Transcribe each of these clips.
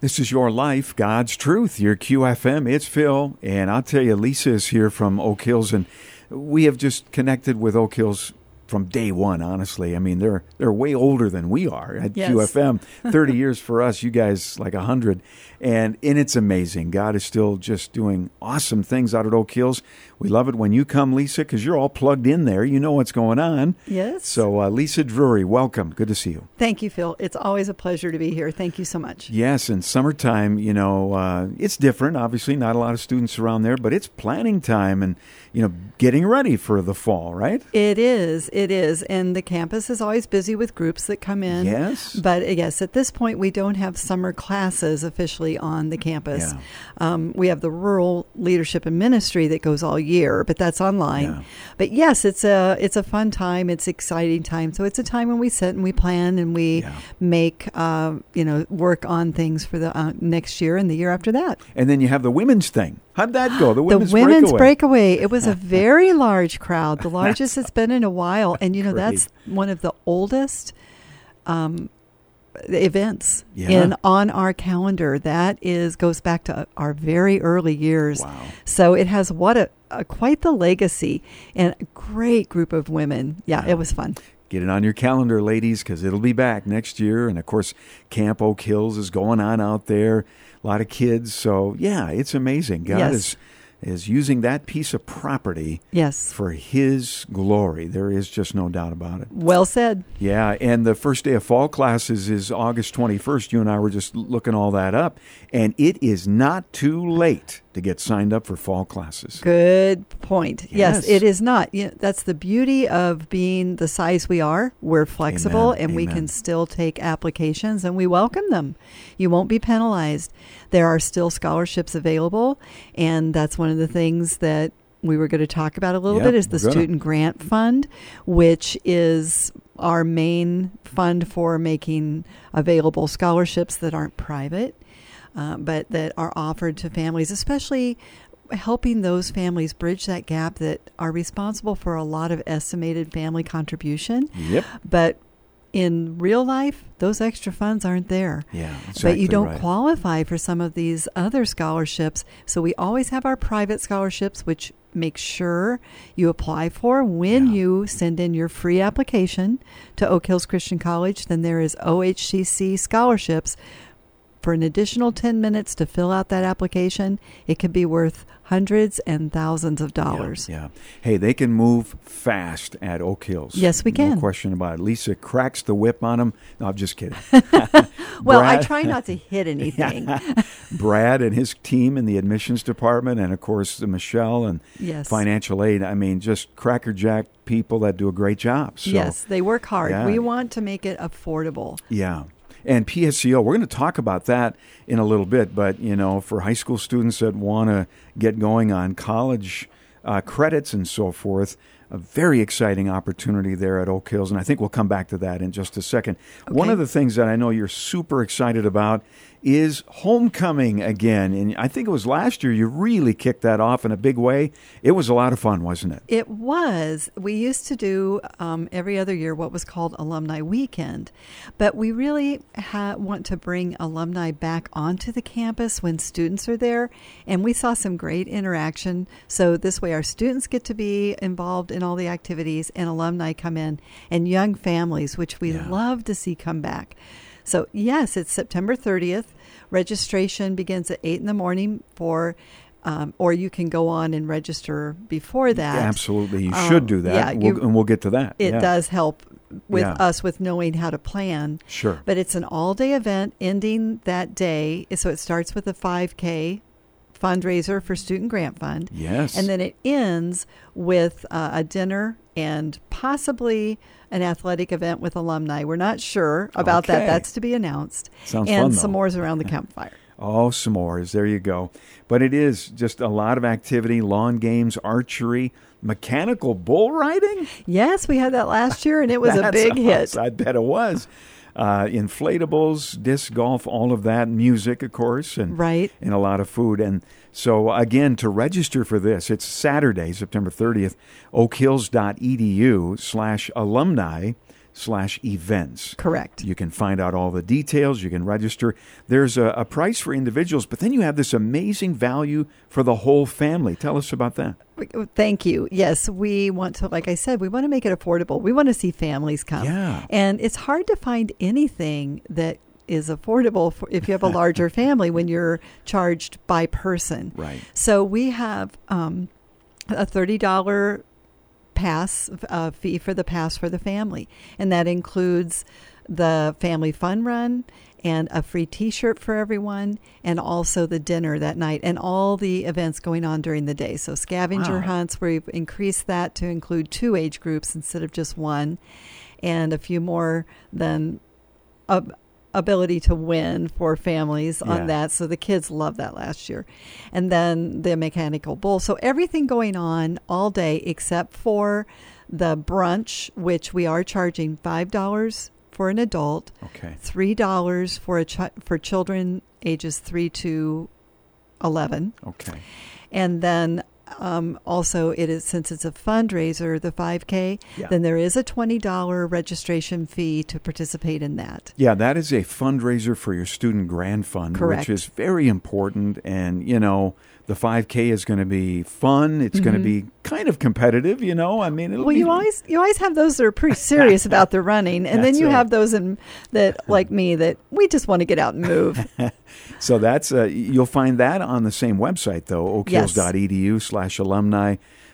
This is your life, God's truth. Your QFM. It's Phil, and I'll tell you, Leesa is here from Oak Hills, and we have just connected with Oak Hills from day one. Honestly, I mean they're they're way older than we are at Yes. QFM. Thirty years for us, you guys like a hundred, and and it's amazing. God is still just doing awesome things out at Oak Hills. We love it when you come, Leesa, because you're all plugged in there. You know what's going on. Yes. So, uh, Leesa Drury, welcome. Good to see you. Thank you, Phil. It's always a pleasure to be here. Thank you so much. Yes, in summertime, you know, uh, it's different. Obviously, not a lot of students around there, but it's planning time and, you know, getting ready for the fall, right? It is. It is. And the campus is always busy with groups that come in. Yes. But yes, at this point, we don't have summer classes officially on the campus. Yeah. Um, we have the rural leadership and ministry that goes all year, but that's online. Yeah. But yes, it's a it's a fun time. It's exciting time. So it's a time when we sit and we plan and we Yeah. make uh, you know work on things for the uh, next year and the year after that. And then you have the women's thing. How'd that go? The women's, The women's, women's breakaway. breakaway. It was a very large crowd, the largest it's been in a while, and you know Great. that's one of the oldest um, events Yeah. in on our calendar. That is goes back to our very early years. Wow. So it has what a, a quite the legacy and a great group of women. Yeah, Yeah. it was fun. Get it on your calendar, ladies, because it'll be back next year. And of course, Camp Oak Hills is going on out there. A lot of kids. So, yeah, it's amazing. God Yes. is, is using that piece of property Yes. for His glory. There is just no doubt about it. Well said. Yeah, and the first day of fall classes is August 21st. You and I were just looking all that up, and it is not too late to get signed up for fall classes. Good point. Yes, Yes. it is not. You know, that's the beauty of being the size we are. We're flexible Amen. and we can still take applications and we welcome them. You won't be penalized. There are still scholarships available, and that's one of the things that we were going to talk about a little Yep, bit is the. Student Grant Fund, which is our main fund for making available scholarships that aren't private uh, but that are offered to families, especially helping those families bridge that gap that are responsible for a lot of estimated family contribution. Yep. But in real life, those extra funds aren't there. Yeah, exactly but you don't right. qualify for some of these other scholarships. So we always have our private scholarships, which make sure you apply for when Yeah. you send in your free application to Oak Hills Christian College. Then there is OHCC scholarships for an additional 10 minutes to fill out that application. It could be worth hundreds and thousands of dollars. Yeah, yeah. Hey, they can move fast at Oak Hills. Yes, we can. No question about it. Leesa cracks the whip on them. No, I'm just kidding. Well, I try not to hit anything. Brad and his team in the admissions department, and of course Michelle and Yes. financial aid. I mean, just crackerjack people that do a great job. So, yes, they work hard. Yeah. We want to make it affordable. Yeah. And PSEO, we're going to talk about that in a little bit. But, you know, for high school students that want to get going on college uh, credits and so forth, a very exciting opportunity there at Oak Hills. And I think we'll come back to that in just a second. One of the things that I know you're super excited about is homecoming again. And I think it was last year you really kicked that off in a big way. It was a lot of fun, wasn't it? It was. We used to do um, every other year what was called Alumni Weekend, but we really ha- want to bring alumni back onto the campus when students are there, and we saw some great interaction. So this way, our students get to be involved in all the activities, and alumni come in, and young families, which we Yeah. love to see come back. So yes, it's September 30th. Registration begins at eight in the morning for. Um, or you can go on and register before that. Absolutely. You Um, should do that. yeah, We'll- you- and we'll get to that. It Yeah. does help with Yeah. us with knowing how to plan. Sure. But it's an all day event ending that day. So it starts with a 5K fundraiser for Student Grant Fund. Yes. And then it ends with uh, a dinner and possibly an athletic event with alumni. We're not sure about Okay. that. That's to be announced. Sounds and fun, s'mores around the campfire. Oh, s'mores. There you go. But it is just a lot of activity lawn games, archery, mechanical bull riding. Yes, we had that last year, and it was a big hit. I bet it was. Uh, inflatables, disc golf, all of that, music, of course, and Right. and a lot of food. And so, again, to register for this, it's Saturday, September 30th, oakhills.edu slash alumni. Slash events. Correct. You can find out all the details. You can register. There's a, a price for individuals, but then you have this amazing value for the whole family. Tell us about that. Thank you. Yes, we want to, like I said, we want to make it affordable. We want to see families come. Yeah. And it's hard to find anything that is affordable for if you have a larger family when you're charged by person. Right. So we have um, a thirty dollar pass uh, fee for the pass for the family, and that includes the family fun run and a free T-shirt for everyone, and also the dinner that night, and all the events going on during the day. So scavenger Wow. hunts, we've increased that to include two age groups instead of just one, and a few more than ab- ability to win for families Yeah. on that. So the kids loved that last year, and then the mechanical bull. So everything going on all day except for the brunch, which we are charging five dollars for an adult Okay. three dollars for a chi- for children ages three to eleven, Okay. and then um, also it is since it's a fundraiser, the five k. Yeah. Then there is a twenty dollar registration fee to participate in that. Yeah, that is a fundraiser for your student grant fund, Correct. which is very important. And, you know, the 5K is going to be fun. It's going to be kind of competitive, you know. I mean, it'll. Well, be, you always you always have those that are pretty serious about their running, and then you have those in that like me that we just want to get out and move. So that's uh, you'll find that on the same website though, Yes.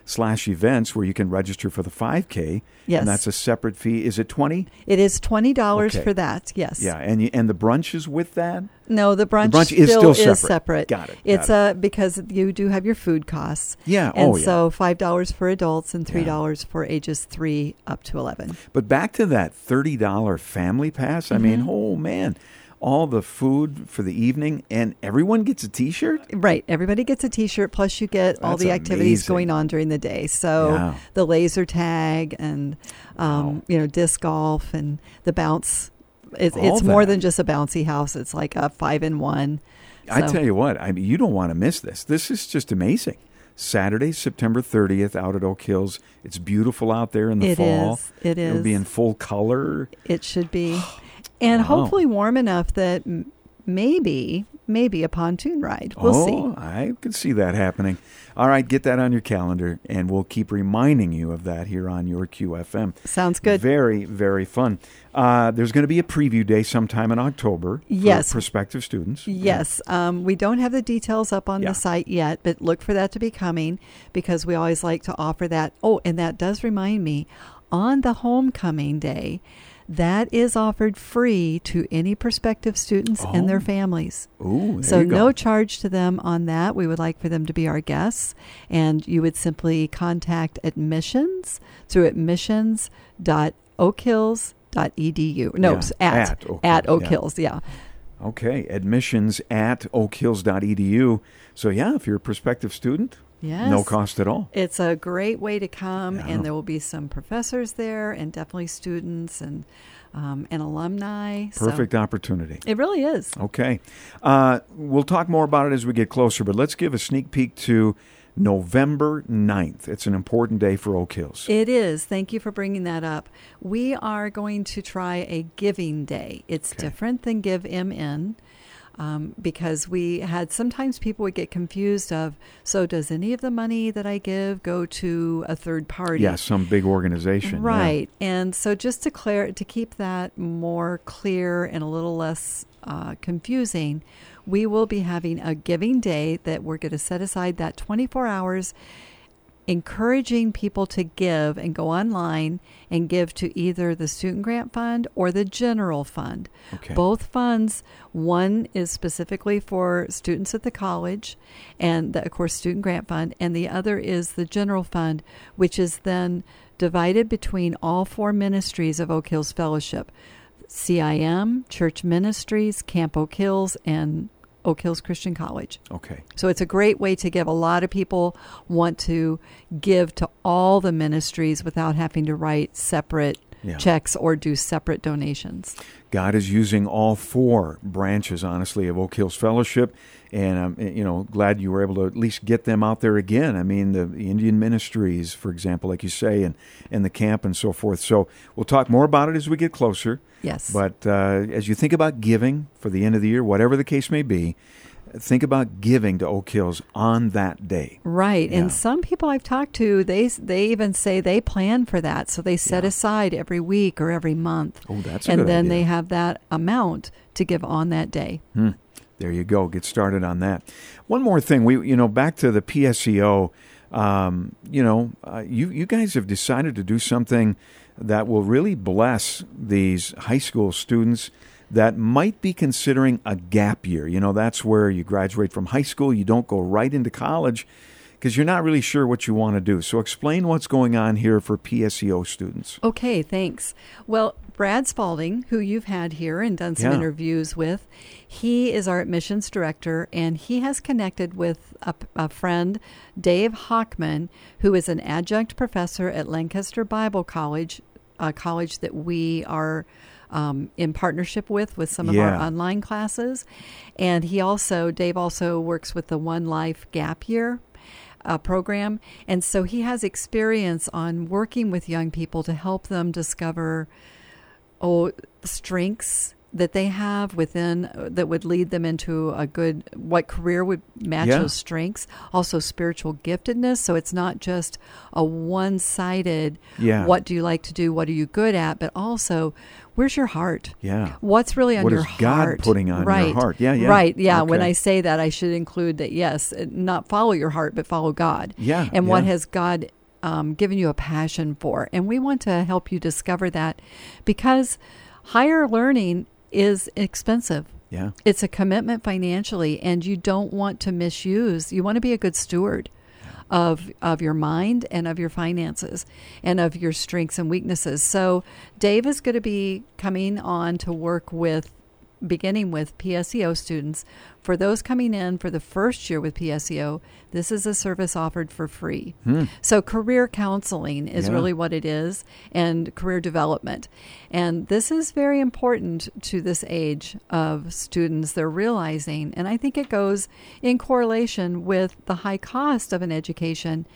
Slash events where you can register for the 5K. Yes. And that's a separate fee. Is it 20? It is twenty dollars Okay. for that. Yes. Yeah. And you, and the brunch is with that? No, the brunch, brunch is still, still is separate. separate. Got it, It's got uh because you do have your food costs. Yeah. And oh, yeah. so five dollars for adults and three Yeah. dollars for ages three up to eleven. But back to that $30 family pass. I mean, Mm-hmm. oh man, all the food for the evening and everyone gets a t-shirt? Right. Everybody gets a T-shirt. Plus, you get all the activities amazing. going on during the day. So Yeah. the laser tag and um, Wow. you know disc golf and the bounce. It's it's more than just a bouncy house. It's like a five in one. I tell you what, I mean, you don't want to miss this. This is just amazing. Saturday, September 30th, out at Oak Hills. It's beautiful out there in the It fall. is. It It'll be in full color. It should be, and Wow. hopefully warm enough that maybe maybe a pontoon ride. We'll oh, see. I could see that happening. All right, get that on your calendar, and we'll keep reminding you of that here on your QFM. Sounds good. Very, very fun. Uh, there's going to be a preview day sometime in October. Yes. For prospective students. Yes, um, we don't have the details up on Yeah. the site yet, but look for that to be coming because we always like to offer that. Oh, and that does remind me on the homecoming day, that is offered free to any prospective students and their Oh. families. Ooh, So no charge to them on that. We would like for them to be our guests, and you would simply contact admissions through admissions.oakhills.edu. No, Yeah, at at Oak at Oak yeah. Hills. Yeah. Okay, admissions at oakhills.edu. So, yeah, if you're a prospective student, Yes. no cost at all. It's a great way to come, Yeah. and there will be some professors there, and definitely students and um, and alumni. So Perfect opportunity. it really is. Okay. Uh, we'll talk more about it as we get closer, but let's give a sneak peek to November 9th. It's an important day for Oak Hills. It is. Thank you for bringing that up. We are going to try a giving day. It's Okay. different than Give MN. Um, because we had sometimes people would get confused of so does any of the money that I give go to a third party? yeah, some big organization. yeah. Right. And so just to clear to keep that more clear and a little less uh, confusing, we will be having a giving day that we're going to set aside that 24 hours encouraging people to give and go online and give to either the student grant fund or the general fund. Okay. Both funds, one is specifically for students at the college and the, of course student grant fund and the other is the general fund which is then divided between all four ministries of Oak Hills Fellowship. CIM, Church Ministries, Camp Oak Hills and Oak Hills Christian College. Okay. So it's a great way to give. A lot of people want to give to all the ministries without having to write separate Yeah. checks or do separate donations. God is using all four branches, honestly, of Oak Hills Fellowship, and I'm you know glad you were able to at least get them out there again. I mean, the, the Indian ministries, for example, like you say, and and the camp and so forth. So we'll talk more about it as we get closer. Yes. But uh, as you think about giving for the end of the year, whatever the case may be, think about giving to Oak Hills on that day. Right, Yeah. and some people I've talked to, they they even say they plan for that, so they set Yeah. aside every week or every month, Oh, that's and then idea. they have that amount to give on that day. Hmm. There you go. Get started on that. One more thing. We, you know, back to the PSEO. Um, you know, uh, you you guys have decided to do something that will really bless these high school students that might be considering a gap year. You know, that's where you graduate from high school, you don't go right into college because you're not really sure what you want to do. So, explain what's going on here for PSEO students. Okay, thanks. Well, Brad Spalding, who you've had here and done some Yeah. interviews with, he is our admissions director, and he has connected with a, a friend, Dave Hockman, who is an adjunct professor at Lancaster Bible College, a college that we are um, in partnership with with some of our online classes. And he also, Dave also works with the One Life Gap Year uh, program. And so he has experience on working with young people to help them discover oh, strengths that they have within uh, that would lead them into a good what career would match Yeah. those strengths. Also spiritual giftedness. So it's not just a one-sided Yeah. what do you like to do? What are you good at? But also where's your heart? Yeah. what's really on What your is God putting on your right. heart? Yeah, yeah. right. Yeah. When i say that i should include that yes uh, not follow your heart but follow god. Yeah, and what has god um, given you a passion for? And we want to help you discover that because higher learning is expensive Yeah. it's a commitment financially and you don't want to misuse you want to be a good steward of of your mind and of your finances and of your strengths and weaknesses so dave is going to be coming on to work with beginning with PSEO students. For those coming in for the first year with PSEO, this is a service offered for free. So, career counseling is Hmm. Yeah. really what it is, and career development. And this is very important to this age of students. They're realizing, and I think it goes in correlation with the high cost of an education.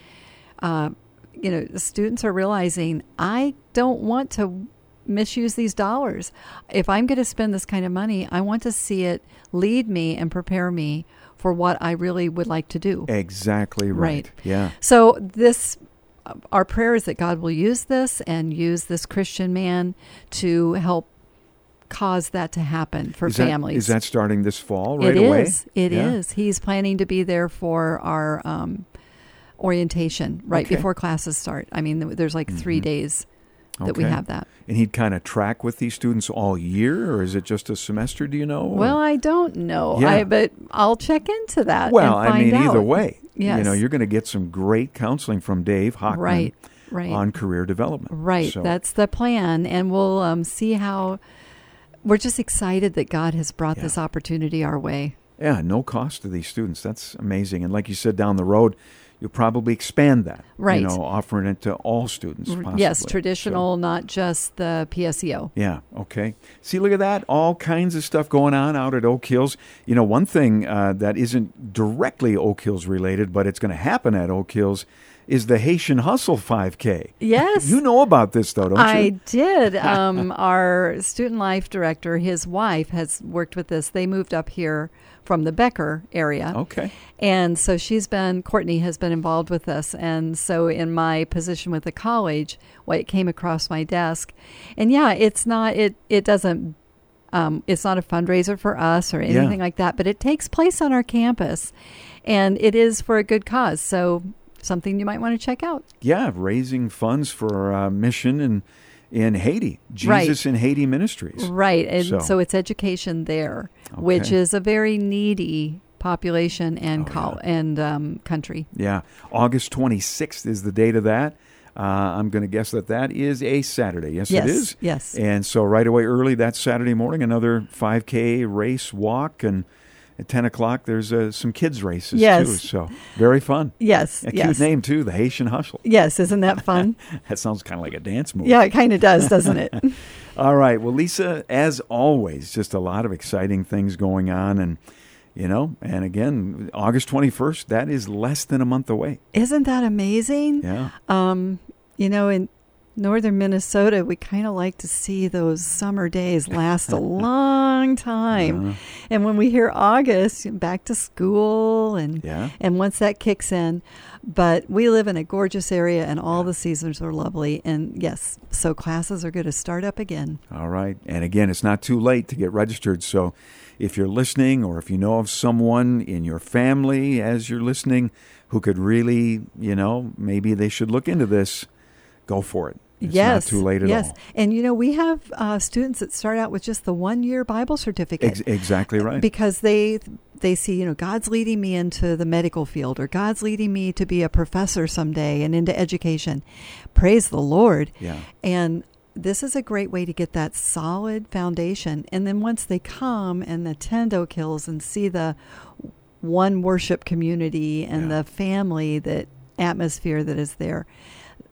Uh, you know, students are realizing, I don't want to misuse these dollars. If I'm going to spend this kind of money, I want to see it lead me and prepare me for what I really would like to do. Exactly right. Right. Yeah. So this our prayer is that God will use this and use this Christian man to help cause that to happen for is that, families. Is that starting this fall right It away? is. It is. Yeah. He's planning to be there for our um, orientation right Okay. before classes start. I mean, there's like 3 Mhm. days that we have that. And he'd kind of track with these students all year, or is it just a semester? Do you know? or- Well, I don't know. Yeah. I, but I'll check into that. well, I mean, either out. way, you know, you're going to get some great counseling from Dave Hockman Right. Right. on career development. Right. So, That's the plan. And we'll um, see how we're just excited that God has brought Yeah. this opportunity our way. yeah, no cost to these students. That's amazing. And like you said, down the road, you'll probably expand that. Right. You know, offering it to all students. Possibly. Yes, So- traditional, not just the PSEO. Yeah. Okay. See, look at that. All kinds of stuff going on out at Oak Hills. You know, one thing uh, that isn't directly Oak Hills related, but it's going to happen at Oak Hills, is the Haitian Hustle 5K. Yes. You know about this, though, don't I you? I did. Um, our student life director, his wife, has worked with this. They moved up here from the Becker area. Okay. And so she's been, Courtney has been involved with this. And so in my position with the college, what it came across my desk. And yeah, it's not, it, it doesn't, um, it's not a fundraiser for us or Yeah. anything like that, but it takes place on our campus and it is for a good cause. So something you might want to check out. Yeah, raising funds for uh, mission in, in Haiti, Right. Jesus in Haiti Ministries. Right. And So- so, it's education there, which is a very needy population and Oh, col- and um, country. Yeah. August 26th is the date of that. Uh, I'm going to guess that that is a Saturday. Yes, yes. it is. Yes. And so right away early that Saturday morning, another 5K race walk and at 10 o'clock, there's uh, some kids' races Yes. too. So very fun. Yes, A yes. cute name too, the Haitian Hustle. Yes, isn't that fun? That sounds kind of like a dance move. yeah, it kind of does, doesn't it? All right. Well, Leesa, as always, just a lot of exciting things going on. And, you know, and again, August 21st, that is less than a month away. Isn't that amazing? Yeah. Um, you know, in northern Minnesota, we kind of like to see those summer days last a long time. Uh, And when we hear August, back to school and yeah. and once that kicks in, but we live in a gorgeous area and all the seasons are lovely and yes, so classes are going to start up again. All right. And again, it's not too late to get registered. So if you're listening or if you know of someone in your family as you're listening who could really, you know, maybe they should look into this, go for it. It's yes, not too late at yes. all. And you know, we have uh, students that start out with just the one year Bible certificate. Ex- exactly right. because they they see you know God's leading me into the medical field or God's leading me to be a professor someday and into education. Praise the Lord. yeah. And this is a great way to get that solid foundation. And then once they come and attend Oak Hills and see the one worship community and Yeah. the family that atmosphere that is there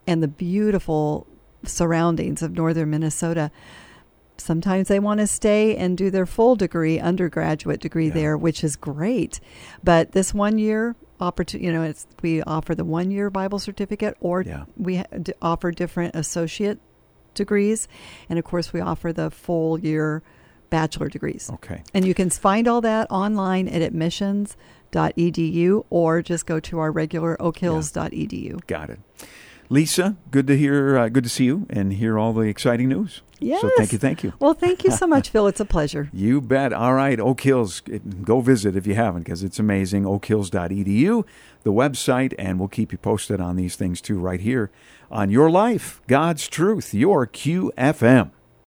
and the beautiful surroundings of northern Minnesota, sometimes they want to stay and do their full degree, undergraduate degree Yeah. there, which is great. But this one year opportunity, you know, it's we offer the one year Bible certificate, or Yeah. we d- offer different associate degrees, and of course we offer the full year bachelor degrees. Okay. And you can find all that online at admissions.edu or just go to our regular oakhills.edu. Got it. Leesa, good to hear, uh, good to see you and hear all the exciting news. Yes. So thank you, thank you. Well, thank you so much, Phil. It's a pleasure. You bet. All right, Oak Hills, go visit if you haven't because it's amazing. Oakhills.edu, the website, and we'll keep you posted on these things too right here on Your Life, God's Truth, your QFM.